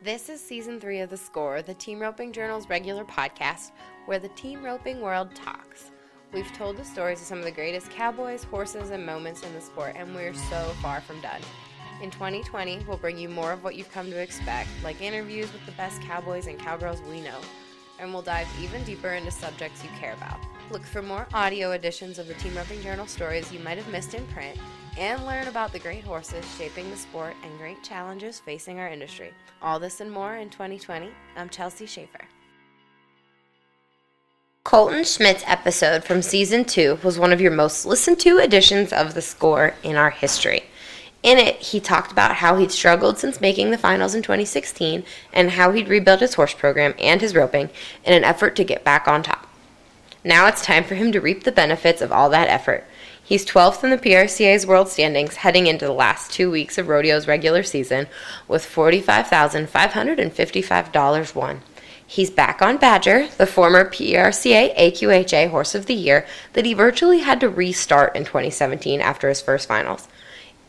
This is season three of The Score, the Team Roping Journal's regular podcast where the team roping world talks. We've told the stories of some of the greatest cowboys, horses, and moments in the sport, and we're so far from done. In 2020, we'll bring you more of what you've come to expect, like interviews with the best cowboys and cowgirls we know, and we'll dive even deeper into subjects you care about. Look for more audio editions of the Team Roping Journal stories you might have missed in print, and learn about the great horses shaping the sport and great challenges facing our industry. All this and more in 2020. I'm Chelsea Shaffer. Kolton Schmidt's episode from season two was one of your most listened to editions of The Score in our history. In it, he talked about how he'd struggled since making the finals in 2016 and how he'd rebuilt his horse program and his roping in an effort to get back on top. Now it's time for him to reap the benefits of all that effort. He's 12th in the PRCA's world standings heading into the last two weeks of rodeo's regular season with $45,555 won. He's back on Badger, the former PRCA AQHA Horse of the Year that he virtually had to restart in 2017 after his first finals.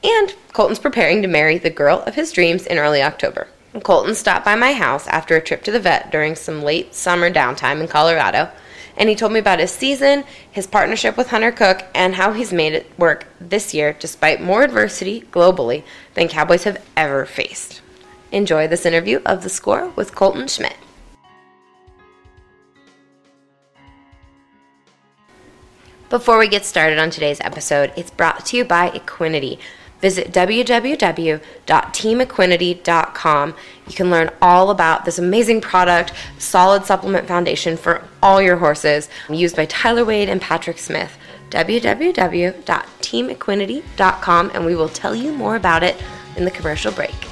And Kolton's preparing to marry the girl of his dreams in early October. Kolton stopped by my house after a trip to the vet during some late summer downtime in Colorado and he told me about his season, his partnership with Hunter Koch, and how he's made it work this year despite more adversity globally than Cowboys have ever faced. Enjoy this interview of The Score with Kolton Schmidt. Before we get started on today's episode, it's brought to you by Equinety Visit www.teamequinety.com. You can learn all about this amazing product, solid supplement foundation for all your horses, used by Tyler Wade and Patrick Smith. www.teamequinety.com, and we will tell you more about it in the commercial break.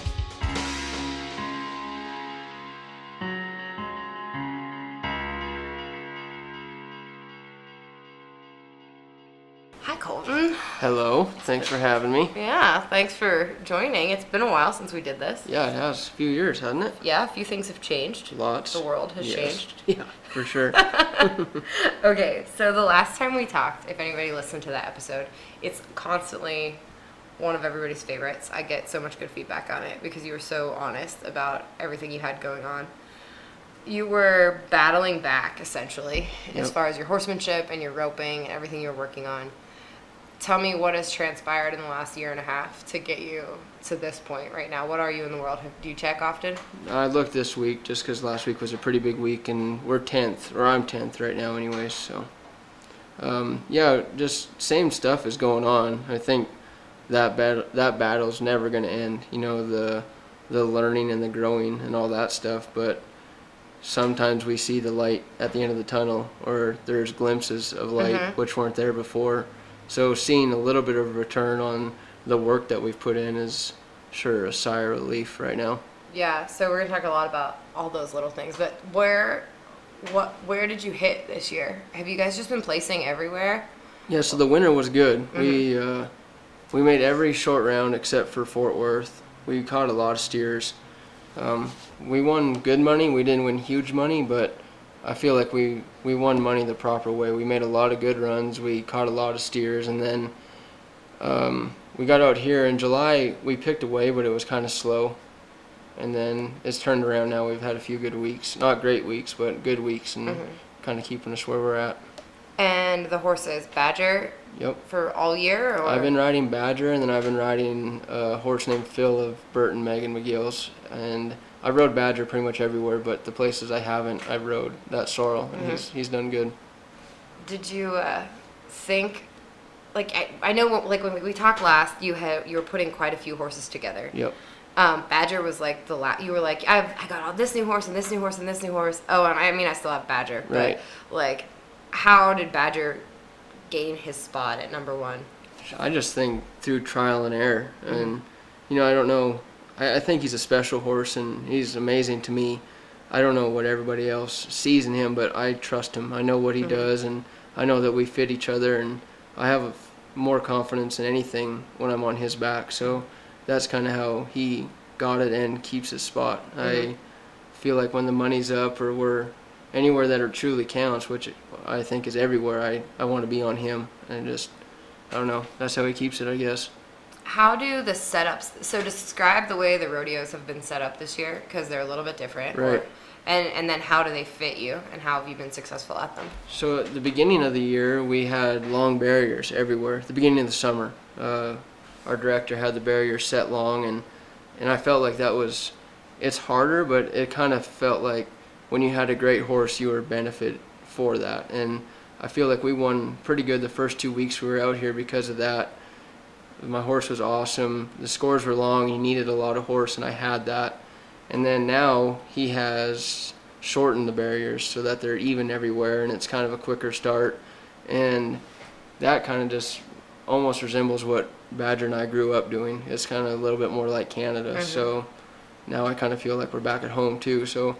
Hello, thanks for having me. Yeah, thanks for joining. It's been a while since we did this. Yeah, it has. A few years, hasn't it? Yeah, a few things have changed. Lots. The world has Yes. changed. Yeah, for sure. Okay, so the last time we talked, if anybody listened to that episode, it's constantly one of everybody's favorites. I get so much good feedback on it because you were so honest about everything you had going on. You were battling back essentially as far as your horsemanship and your roping and everything you were working on. Tell me what has transpired in the last year and a half to get you to this point right now. What are you in the world? Do you check often? I looked this week just because last week was a pretty big week, and we're 10th, or I'm 10th right now, anyways. So, um, yeah, just same stuff is going on. I think that battle that battle's never going to end. You know the the learning and the growing and all that stuff, but sometimes we see the light at the end of the tunnel, or there's glimpses of light Mhm. which weren't there before. So seeing a little bit of return on the work that we've put in is sure a sigh of relief right now. Yeah, so we're gonna talk a lot about all those little things. But where, what, where did you hit this year? Have you guys just been placing everywhere? Yeah, so the winter was good. We uh, we made every short round except for Fort Worth. We caught a lot of steers. Um, we won good money. We didn't win huge money, but I feel like we we won money the proper way. We made a lot of good runs. We caught a lot of steers, and then um, we got out here in July. We picked away, but it was kind of slow. And then it's turned around now. We've had a few good weeks, not great weeks, but good weeks, and kind of keeping us where we're at. And the horses, Badger, Yep. for all year? Or? I've been riding Badger, and then I've been riding a horse named Phil of Burt and Megan McGill's, and I rode Badger pretty much everywhere, but the places I haven't, I've rode that sorrel, and he's he's done good. Did you uh, think, like, I, I know, like when we talked last, you had you were putting quite a few horses together. Yep. Um, Badger was like the last. You were like, I've I got all this new horse and this new horse and this new horse. Oh, and I mean, I still have Badger. But Right. like, how did Badger gain his spot at number one? I just think through trial and error, and you know, I don't know. I, I think he's a special horse, and he's amazing to me. I don't know what everybody else sees in him, but I trust him. I know what he mm-hmm. does, and I know that we fit each other, and I have more confidence in anything when I'm on his back. So that's kind of how he got it and keeps his spot. I mm-hmm. feel like when the money's up or we're anywhere that it truly counts, which I think is everywhere, I, I want to be on him and just I don't know. That's how he keeps it, I guess. How do the setups? So describe the way the rodeos have been set up this year because they're a little bit different. Right. and and then how do they fit you and how have you been successful at them? So at the beginning of the year, we had long barriers everywhere. At the beginning of the summer, uh, our director had the barriers set long, and and I felt like that was, it's harder, but it kind of felt like when you had a great horse, you were benefit for that, and I feel like we won pretty good the first two weeks we were out here because of that. My horse was awesome. The scores were long. He needed a lot of horse, and I had that. And then now he has shortened the barriers so that they're even everywhere, and it's kind of a quicker start. And that kind of just almost resembles what Badger and I grew up doing. It's kind of a little bit more like Canada. Mhm. So now I kind of feel like we're back at home too. So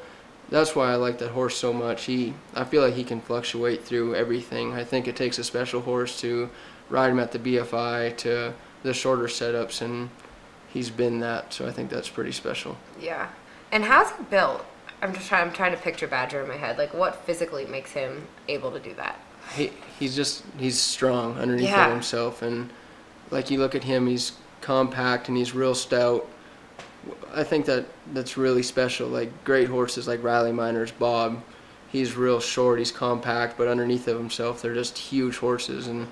that's why I like that horse so much. He, I feel like he can fluctuate through everything. I think it takes a special horse to ride him at the BFI to the shorter setups, and he's been that. So I think that's pretty special. Yeah. And how's he built? I'm just trying. I'm trying to picture Badger in my head. Like, what physically makes him able to do that? He, he's just he's strong underneath Yeah. of himself, and like you look at him, he's compact and he's real stout. I think that that's really special. Like great horses like Riley Minor's Bob, he's real short, he's compact, but underneath of himself, they're just huge horses. And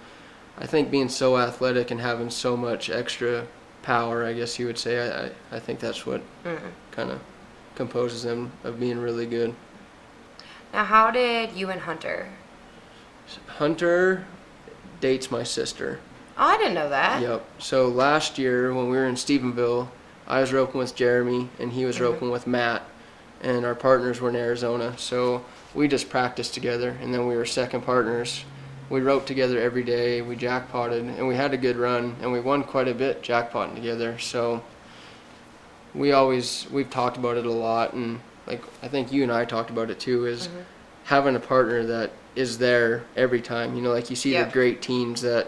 I think being so athletic and having so much extra power, I guess you would say, I, I, I think that's what Mhm. kind of composes them of being really good. Now, how did you and Hunter? Hunter dates my sister. Oh, I didn't know that. Yep. So last year when we were in Stephenville, I was roping with Jeremy and he was Mhm. roping with Matt, and our partners were in Arizona. So we just practiced together, and then we were second partners. We roped together every day. We jackpotted, and we had a good run, and we won quite a bit jackpotting together. So we always we've talked about it a lot, and like I think you and I talked about it too. Is Mhm. having a partner that is there every time. You know, like you see Yep. the great teams that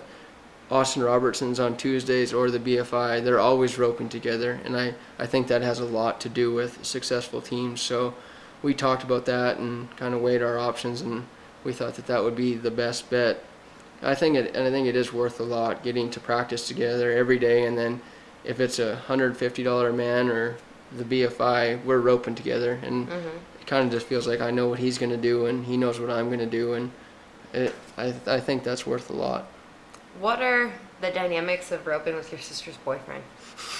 Austin Robertson's on Tuesdays or the BFI, they're always roping together, and I, I think that has a lot to do with successful teams. So we talked about that and kind of weighed our options, and we thought that that would be the best bet. I think it, and I think it is worth a lot getting to practice together every day, and then if it's a hundred fifty dollar man or the BFI, we're roping together, and Mhm. it kind of just feels like I know what he's going to do and he knows what I'm going to do and it, I, I think that's worth a lot. What are the dynamics of roping with your sister's boyfriend?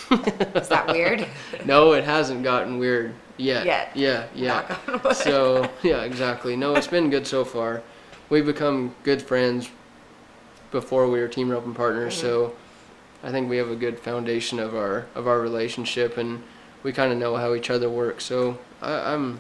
Is that weird? no, it hasn't gotten weird yet. Yet. Yeah, yeah. Knock on wood. so, yeah, exactly. No, it's been good so far. We've become good friends before we were team roping partners, Mhm. so I think we have a good foundation of our of our relationship and we kind of know how each other work. So, I, I'm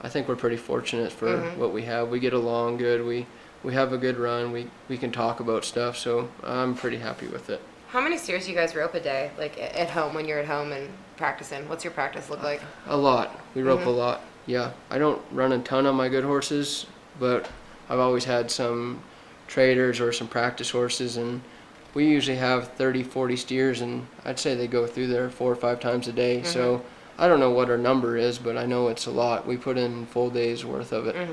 I think we're pretty fortunate for Mhm. what we have. We get along good. We we have a good run. We we can talk about stuff. So I'm pretty happy with it. How many steers do you guys rope a day? Like at home when you're at home and practicing? What's your practice look like? A lot. We rope Mhm. a lot. Yeah. I don't run a ton on my good horses, but I've always had some traders or some practice horses, and we usually have 30, 40 steers, and I'd say they go through there four or five times a day. So I don't know what our number is, but I know it's a lot. We put in full days worth of it. hmm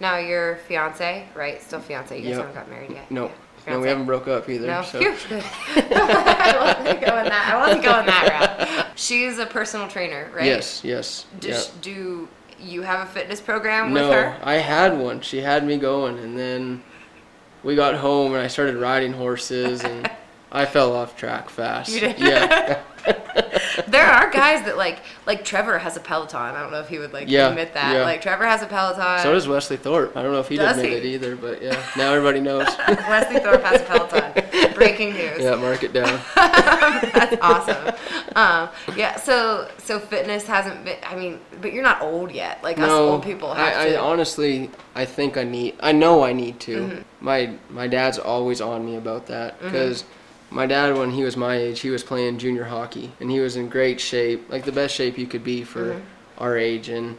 Now your fiance, right? Still fiance. You guys Yep. haven't got married yet. No. Yeah. No, we haven't broke up either. No, So. I wasn't going that. I wasn't going that route. She's a personal trainer, right? Yes, yes. yeah. Does, Do you have a fitness program no, with her? I had one. She had me going, and then we got home and I started riding horses, and I fell off track fast. You did? Yeah. There are guys that like, like Trevor has a Peloton. I don't know if he would like Yeah, admit that. yeah. Like Trevor has a Peloton. so does Wesley Thorpe. I don't know if he'd Does admit he? it either, but yeah, now everybody knows. Wesley Thorpe has a Peloton. Breaking news. yeah, mark it down. That's awesome. Um, yeah. So so fitness hasn't been. I mean, but you're not old yet. Like us old people have I, to. I honestly, I think I need. I know I need to. Mhm. My my dad's always on me about that because my dad, when he was my age, he was playing junior hockey and he was in great shape, like the best shape you could be for Mhm. our age. And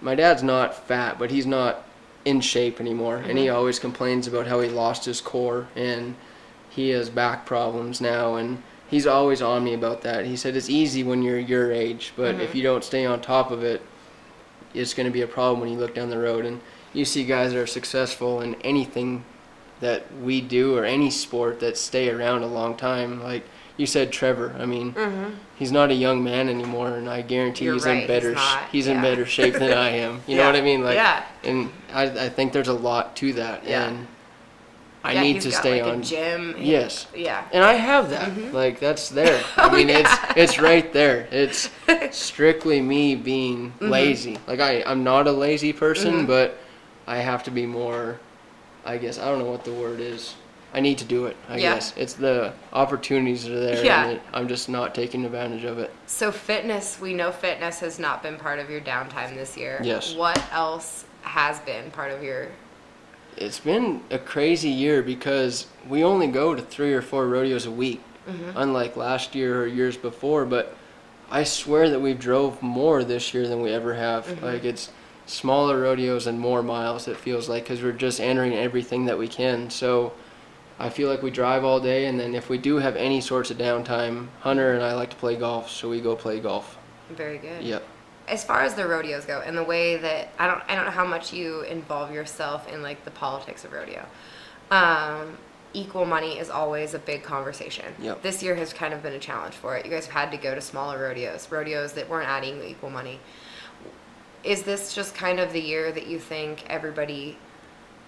my dad's not fat, but he's not in shape anymore, and he Mhm. always complains about how he lost his core and he has back problems now and he's always on me about that. He said it's easy when you're your age, but if Mhm. you don't stay on top of it, it's going to be a problem when you look down the road and you see guys that are successful in anything that we do or any sport that stay around a long time like you said Trevor. I mean, he's not a young man anymore, and I guarantee Mm-hmm. You're he's right, in he's better sh- not, he's in better shape than I am. You know what I mean? Like, Yeah. and I I think there's a lot to that, Yeah. and I yeah, need he's to stay like, on. gym. Yes. Yeah. And I have that. Like that's there. I Oh, mean, yeah. it's it's right there. It's strictly me being Mm-hmm. lazy. Like I I'm not a lazy person, but I have to be more. I guess I don't know what the word is. I need to do it. I Yeah. guess it's the opportunities are there, Yeah. it, I'm just not taking advantage of it. So fitness, we know fitness has not been part of your downtime this year. Yes. What else has been part of your? It's been a crazy year because we only go to three or four rodeos a week, mm-hmm. unlike last year or years before. But I swear that we've drove more this year than we ever have. Mm-hmm. Like it's smaller rodeos and more miles. It feels like because we're just entering everything that we can. So I feel like we drive all day, and then if we do have any sorts of downtime, Hunter and I like to play golf, so we go play golf. Very good. Yep. As far as the rodeos go, and the way that I don't, I don't know how much you involve yourself in like the politics of rodeo. Um, equal money is always a big conversation. Yep. This year has kind of been a challenge for it. You guys have had to go to smaller rodeos, rodeos that weren't adding the equal money. Is this just kind of the year that you think everybody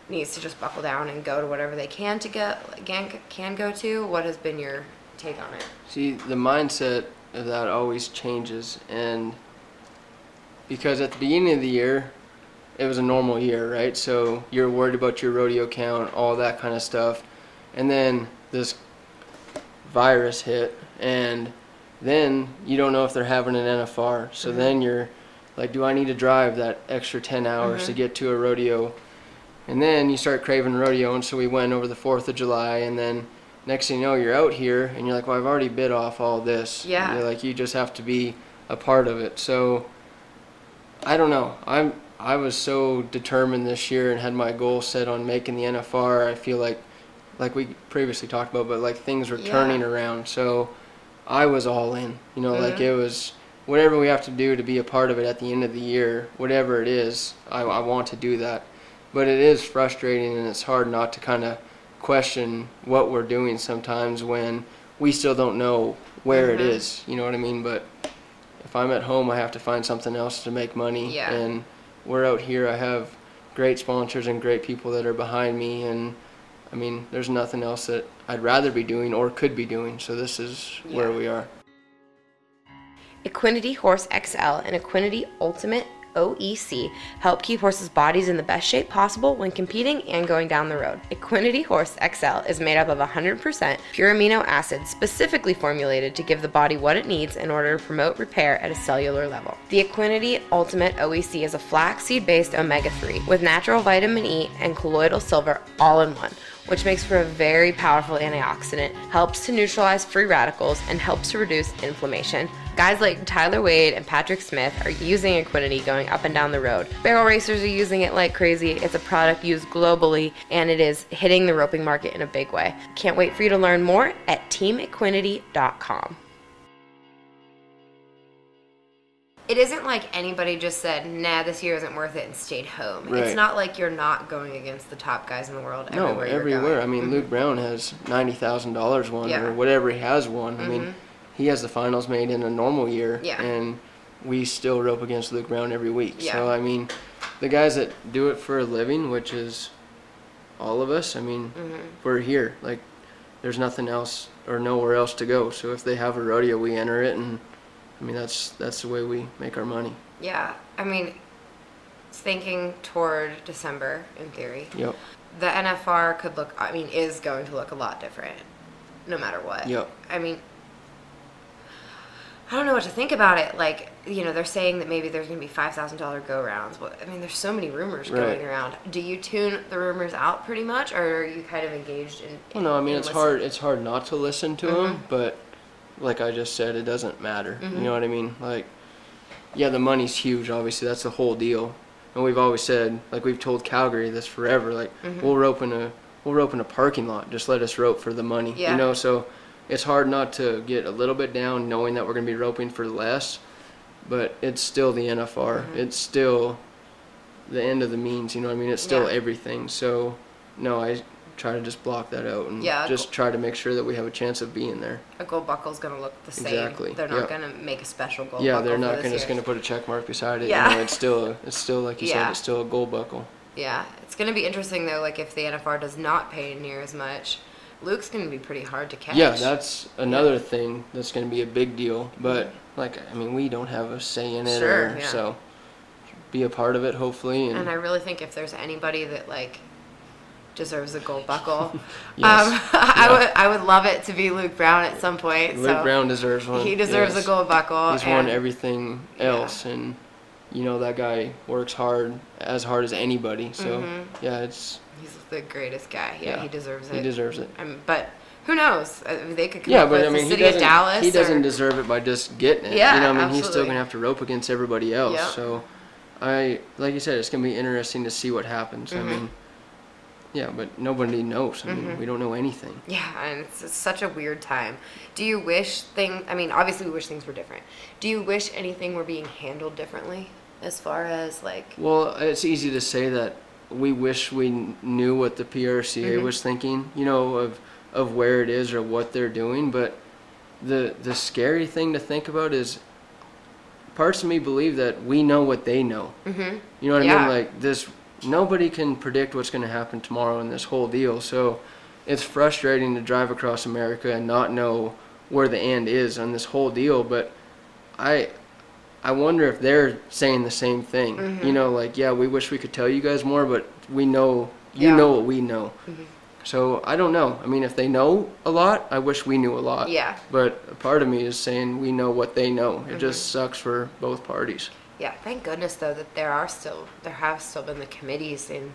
needs to just buckle down and go to whatever they can to get can, can go to? What has been your take on it? See, the mindset of that always changes, and because at the beginning of the year, it was a normal year, right? So you're worried about your rodeo count, all that kind of stuff, and then this virus hit, and then you don't know if they're having an NFR. So mm-hmm. then you're like, do I need to drive that extra 10 hours to get to a rodeo? And then you start craving rodeo, and so we went over the 4th of July, and then next thing you know, you're out here, and you're like, well, I've already bid off all this. Yeah. You're like, you just have to be a part of it. So I don't know. I'm I was so determined this year and had my goal set on making the NFR. I feel like, like we previously talked about, but like things were Yeah. turning around. So I was all in. You know, like Mhm. it was whatever we have to do to be a part of it at the end of the year, whatever it is. I, I want to do that, but it is frustrating and it's hard not to kind of question what we're doing sometimes when we still don't know where it Mhm. is. You know what I mean? But if I'm at home, I have to find something else to make money. Yeah. And we're out here. I have great sponsors and great people that are behind me. And I mean, there's nothing else that I'd rather be doing or could be doing. So this is where we are. Equinety Horse XL and Equinety Ultimate OEC help keep horses' bodies in the best shape possible when competing and going down the road. Equinety Horse XL is made up of 100% pure amino acids specifically formulated to give the body what it needs in order to promote repair at a cellular level. The Equinety Ultimate OEC is a flaxseed based omega 3 with natural vitamin E and colloidal silver all in one which makes for a very powerful antioxidant, helps to neutralize free radicals, and helps to reduce inflammation. Guys like Tyler Wade and Patrick Smith are using Equinety going up and down the road. Barrel racers are using it like crazy. It's a product used globally and it is hitting the roping market in a big way. Can't wait for you to learn more at teamequinety.com. It isn't like anybody just said, nah, this year isn't worth it and stayed home. Right. It's not like you're not going against the top guys in the world No, everywhere. you're everywhere. I mean, Luke Brown has ninety thousand dollars won Yeah. or whatever he has won. I Mhm. mean, he has the finals made in a normal year, Yeah. and we still rope against Luke Brown every week. Yeah. So I mean, the guys that do it for a living, which is all of us. I mean, Mm-hmm. we're here. Like, there's nothing else or nowhere else to go. So if they have a rodeo, we enter it, and I mean that's that's the way we make our money. Yeah, I mean, thinking toward December in theory, Yep. the NFR could look. I mean, is going to look a lot different, no matter what. Yep. I mean, I don't know what to think about it. Like, you know, they're saying that maybe there's going to be five thousand dollar go rounds. Well, I mean, there's so many rumors Right. going around. Do you tune the rumors out pretty much, or are you kind of engaged in? Well, no, I mean it's listen- hard. It's hard not to listen to Mhm. them, but like I just said, it doesn't matter. Mhm. You know what I mean? Like, yeah, the money's huge. Obviously, that's the whole deal. And we've always said, like we've told Calgary this forever. Like, Mhm. we'll rope in a we'll rope in a parking lot. Just let us rope for the money. Yeah. You know, so it's hard not to get a little bit down, knowing that we're gonna be roping for less. But it's still the NFR. Mhm. It's still the end of the means. You know what I mean? It's still Yeah. everything. So, no, I try to just block that out and Yeah, just try to make sure that we have a chance of being there. A gold buckle's gonna look the same. Exactly, They're not yep. gonna make a special gold buckle. yeah, they're not gonna, just going to put a check mark beside it. Yeah. You know, it's still, a, it's still like you Yeah. said, it's still a gold buckle. Yeah, it's gonna be interesting though. Like if the NFR does not pay near as much, Luke's gonna be pretty hard to catch. Yeah, that's another thing that's going to be a big deal. But like, I mean, we don't have a say in it, Sure, or, yeah. so be a part of it, hopefully. And, And I really think if there's anybody that like deserves a gold buckle, Yes. um, I would I would love it to be Luke Brown at some point. Luke so Brown deserves one. he deserves yes. a gold buckle. He's won and- everything Yeah. else, and you know that guy works hard, as hard as anybody. So Mhm. yeah, it's the greatest guy. Yeah, Yeah, he deserves it. he deserves it. Um, but who knows? I mean, they could come Yeah, but I mean, the he city of doesn't. Dallas. he doesn't or, deserve it by just getting it. Yeah, you know, I mean, he's still gonna have to rope against everybody else. Yep. So, I like you said, it's gonna be interesting to see what happens. Mhm. I mean, yeah, but nobody knows. I mean, Mhm. we don't know anything. Yeah, and it's, it's such a weird time. Do you wish things? I mean, obviously, we wish things were different. Do you wish anything were being handled differently, as far as like? Well, it's easy to say that we wish we knew what the PRCA Mhm. was thinking, you know, of of where it is or what they're doing. But the the scary thing to think about is parts of me believe that we know what they know. Mm-hmm. You know what I mean? Like this, nobody can predict what's going to happen tomorrow in this whole deal. So it's frustrating to drive across America and not know where the end is on this whole deal. But I, I wonder if they're saying the same thing. Mhm. You know, like yeah, we wish we could tell you guys more, but we know you Yeah. know what we know. Mhm. So I don't know. I mean, if they know a lot, I wish we knew a lot. Yeah. But a part of me is saying we know what they know. It Mm-hmm. just sucks for both parties. Yeah. Thank goodness though that there are still there have still been the committees in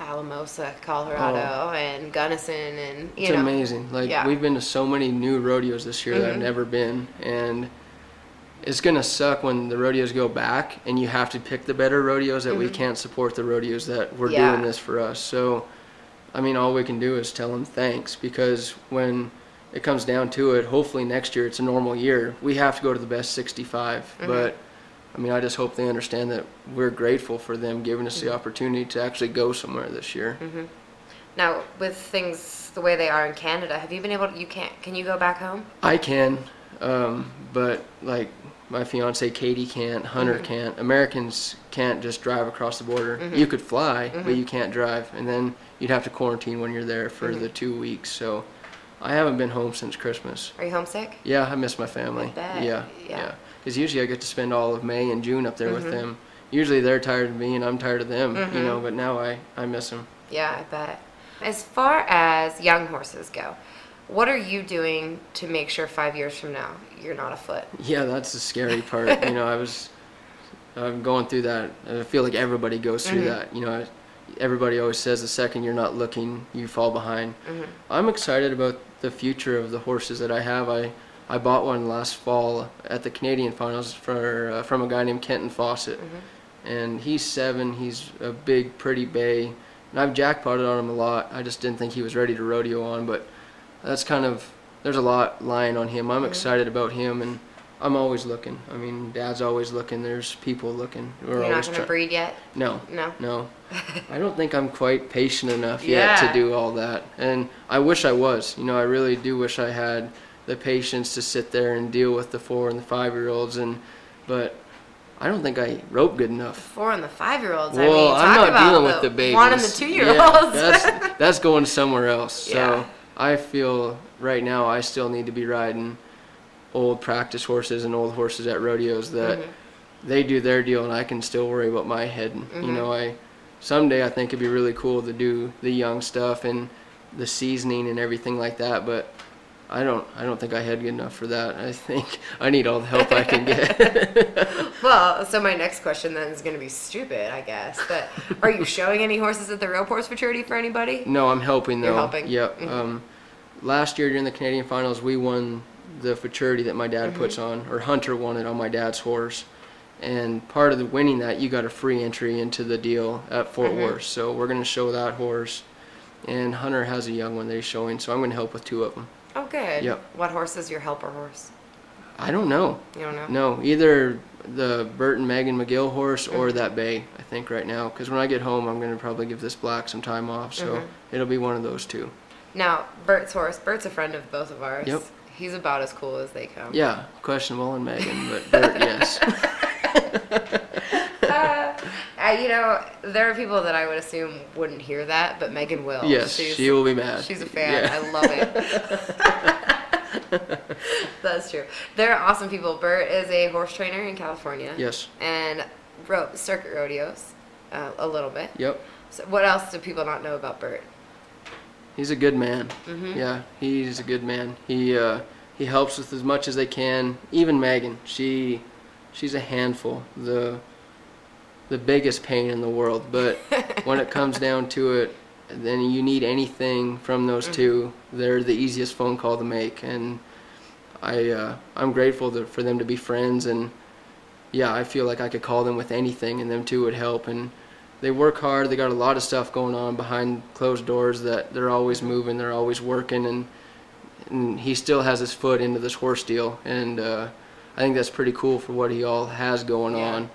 Alamosa, Colorado, and Gunnison, and you Oh. It's know. amazing. Like Yeah. we've been to so many new rodeos this year that I've Mhm. never been, and it's gonna suck when the rodeos go back and you have to pick the better rodeos that we Mhm. can't support the rodeos that we're Yeah. doing this for us. So, I mean, all we can do is tell them thanks because when it comes down to it, hopefully next year it's a normal year. We have to go to the best 65, Mhm. but. I mean, I just hope they understand that we're grateful for them giving us the opportunity to actually go somewhere this year. hmm Now, with things the way they are in Canada, have you been able to? You can't. Can you go back home? I can, um, but like my fiance Katie can't, Hunter Mhm. can't. Americans can't just drive across the border. Mhm. You could fly, but Mhm. you can't drive, and then you'd have to quarantine when you're there for Mhm. the two weeks. So I haven't been home since Christmas. Are you homesick? Yeah, I miss my family. I bet, Yeah, yeah. yeah. Because usually I get to spend all of May and June up there with them. Usually they're tired of me and I'm tired of them, you Mhm. know. But now I I miss them. Yeah, I bet. As far as young horses go, what are you doing to make sure five years from now you're not afoot? Yeah, that's the scary part. you know, I was I'm going through that. I feel like everybody goes through Mhm. that. You know, everybody always says the second you're not looking, you fall behind. hmm I'm excited about the future of the horses that I have. I I bought one last fall at the Canadian finals for uh, from a guy named Kenton Fawcett, hmm and he's seven. He's a big, pretty bay, and I've jackpotted on him a lot. I just didn't think he was ready to rodeo on, but that's kind of there's a lot lying on him. I'm excited about him, and I'm always looking. I mean, Dad's always looking. There's people looking. We're You're not to try- breed yet? No, No. no. I don't think I'm quite patient enough yet Yeah. to do all that. And I wish I was. You know, I really do wish I had the patience to sit there and deal with the four and the five year olds and but I don't think I rope good enough. Four and the five year olds. well, I mean, I'm not about dealing with the babies. One and the two year Yeah, olds. that's that's going somewhere else. So Yeah. I feel right now I still need to be riding old practice horses and old horses at rodeos that Mhm. they do their deal and I can still worry about my head. You Mhm. know, I someday I think it'd be really cool to do the young stuff and the seasoning and everything like that, but I don't I don't think I had enough for that. I think I need all the help I can get. Well, so my next question then is going to be stupid, I guess. But are you showing any horses at the Rope Horse Futurity for anybody? no, I'm helping though. You're helping? Yep. Mhm. Um, last year during the Canadian finals, we won the futurity that my dad Mhm. puts on, or Hunter won it on my dad's horse. And part of the winning that, you got a free entry into the deal at Fort Mhm. Worth. So we're going to show that horse. And Hunter has a young one that he's showing, so I'm going to help with two of them. Oh, good. Yep. What horse is your helper horse? I don't know. You don't know? No, either the Bert and Megan McGill horse or mm-hmm. that bay. I think right now, because when I get home, I'm gonna probably give this black some time off. So mm-hmm. it'll be one of those two. Now, Bert's horse. Bert's a friend of both of ours. Yep. He's about as cool as they come. Yeah, questionable in Megan, but Bert, yes. Uh, you know, there are people that I would assume wouldn't hear that, but Megan will. Yes, she's, she will be mad. She's a fan. Yeah. I love it. That's true. They're awesome people. Bert is a horse trainer in California. Yes. And ro- circuit rodeos uh, a little bit. Yep. So what else do people not know about Bert? He's a good man. Mm-hmm. Yeah, he's a good man. He uh, he helps with as much as they can. Even Megan, she she's a handful. The the biggest pain in the world. But when it comes down to it, then you need anything from those two. They're the easiest phone call to make, and I uh, I'm grateful to, for them to be friends. And yeah, I feel like I could call them with anything, and them two would help. And they work hard. They got a lot of stuff going on behind closed doors that they're always moving. They're always working, and and he still has his foot into this horse deal. And uh, I think that's pretty cool for what he all has going Yeah. on.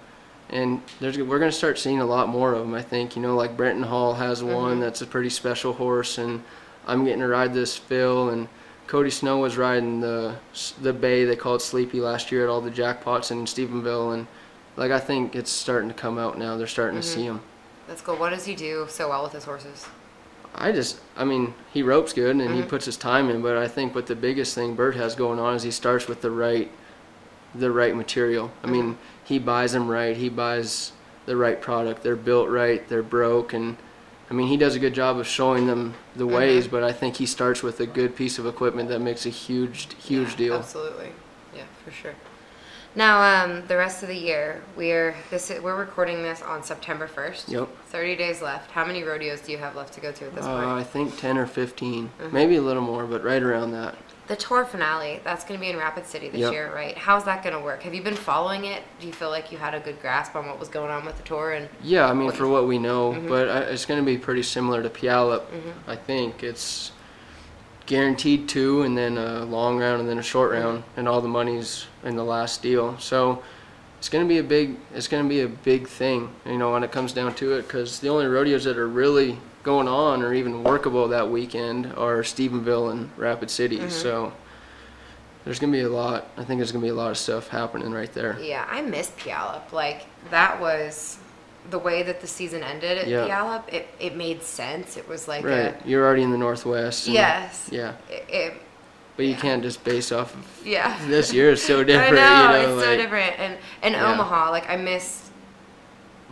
And there's we're gonna start seeing a lot more of them. I think you know like Brenton Hall has one that's a pretty special horse, and I'm getting to ride this Phil and. Cody Snow was riding the the bay they called Sleepy last year at all the jackpots in Stephenville, and like I think it's starting to come out now. They're starting to see him. Let's go. What does he do so well with his horses? I just, I mean, he ropes good and Mm-hmm. he puts his time in, but I think what the biggest thing Bert has going on is he starts with the right, the right material. I mean, Mm-hmm. he buys them right. He buys the right product. They're built right. They're broke, and I mean, he does a good job of showing them the Mm-hmm. ways. But I think he starts with a good piece of equipment that makes a huge, huge Yeah, deal. Absolutely. Yeah, for sure. Now, um, the rest of the year, we're this is, we're recording this on September first. Yep. Thirty days left. How many rodeos do you have left to go to at this Uh, point? I think 10 or 15, Mm-hmm. maybe a little more, but right around that. The tour finale, that's going to be in Rapid City this Yep. year, right? How's that going to work? Have you been following it? Do you feel like you had a good grasp on what was going on with the tour? And Yeah, I mean, What for what we know, Mm-hmm. but it's going to be pretty similar to Puyallup. I think it's guaranteed two, and then a long round, and then a short Mm-hmm. round, and all the money's in the last deal. So it's going to be a big, it's going to be a big thing, you know, when it comes down to it, because the only rodeos that are really going on or even workable that weekend are Stephenville and Rapid City. Mm-hmm. So there's going to be a lot. I think there's going to be a lot of stuff happening right there. yeah, I miss Puyallup. Like that was the way that the season ended at Yeah. Puyallup. It it made sense. It was like Right, you're already in the Northwest. a yes. Yeah. It, it, But you Yeah. can't just base off of yeah. this year is so different. I know, you know, it's so different. And and Yeah. Omaha, like I miss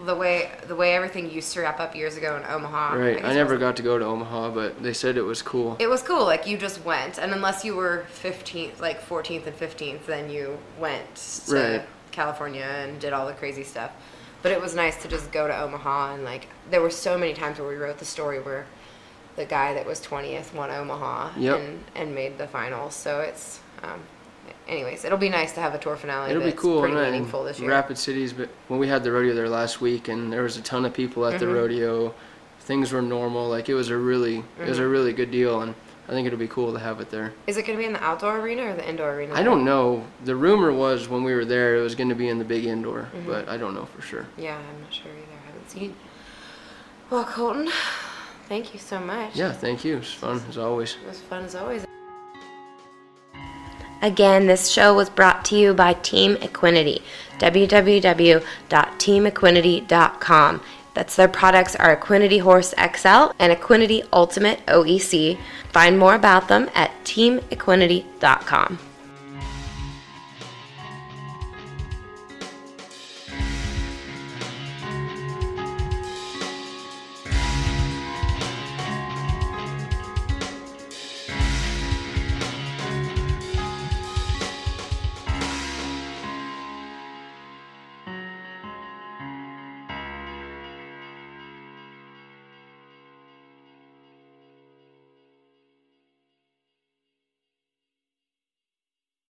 the way the way everything used to wrap up years ago in Omaha. Right. guess I never wasn't- got to go to Omaha, but they said it was cool. It was cool. Like you just went, and unless you were 15th, like 14th and 15th, then you went to Right. California and did all the crazy stuff. But it was nice to just go to Omaha and like there were so many times where we wrote the story where the guy that was 20th won Omaha Yep. and and made the finals. So it's um, anyways, it'll be nice to have a tour finale. It'll be cool. Pretty and meaningful this year. Rapid Cities, but when we had the rodeo there last week, and there was a ton of people at the Mm-hmm. rodeo, things were normal. Like it was a really, it was a Mm-hmm. really good deal, and I think it'll be cool to have it there. Is it going to be in the outdoor arena or the indoor arena? I don't know. The rumor was when we were there, it was going to be in the big indoor, Mm-hmm. but I don't know for sure. Yeah, I'm not sure either. I haven't seen. Well, Kolton, thank you so much. Yeah. Thank you. It's fun as always. It was fun as always. Again, this show was brought to you by Team Equinety. www.teamequinety.com. That's their products are Equinety Horse XL and Equinety Ultimate OEC. Find more about them at teamequinety.com.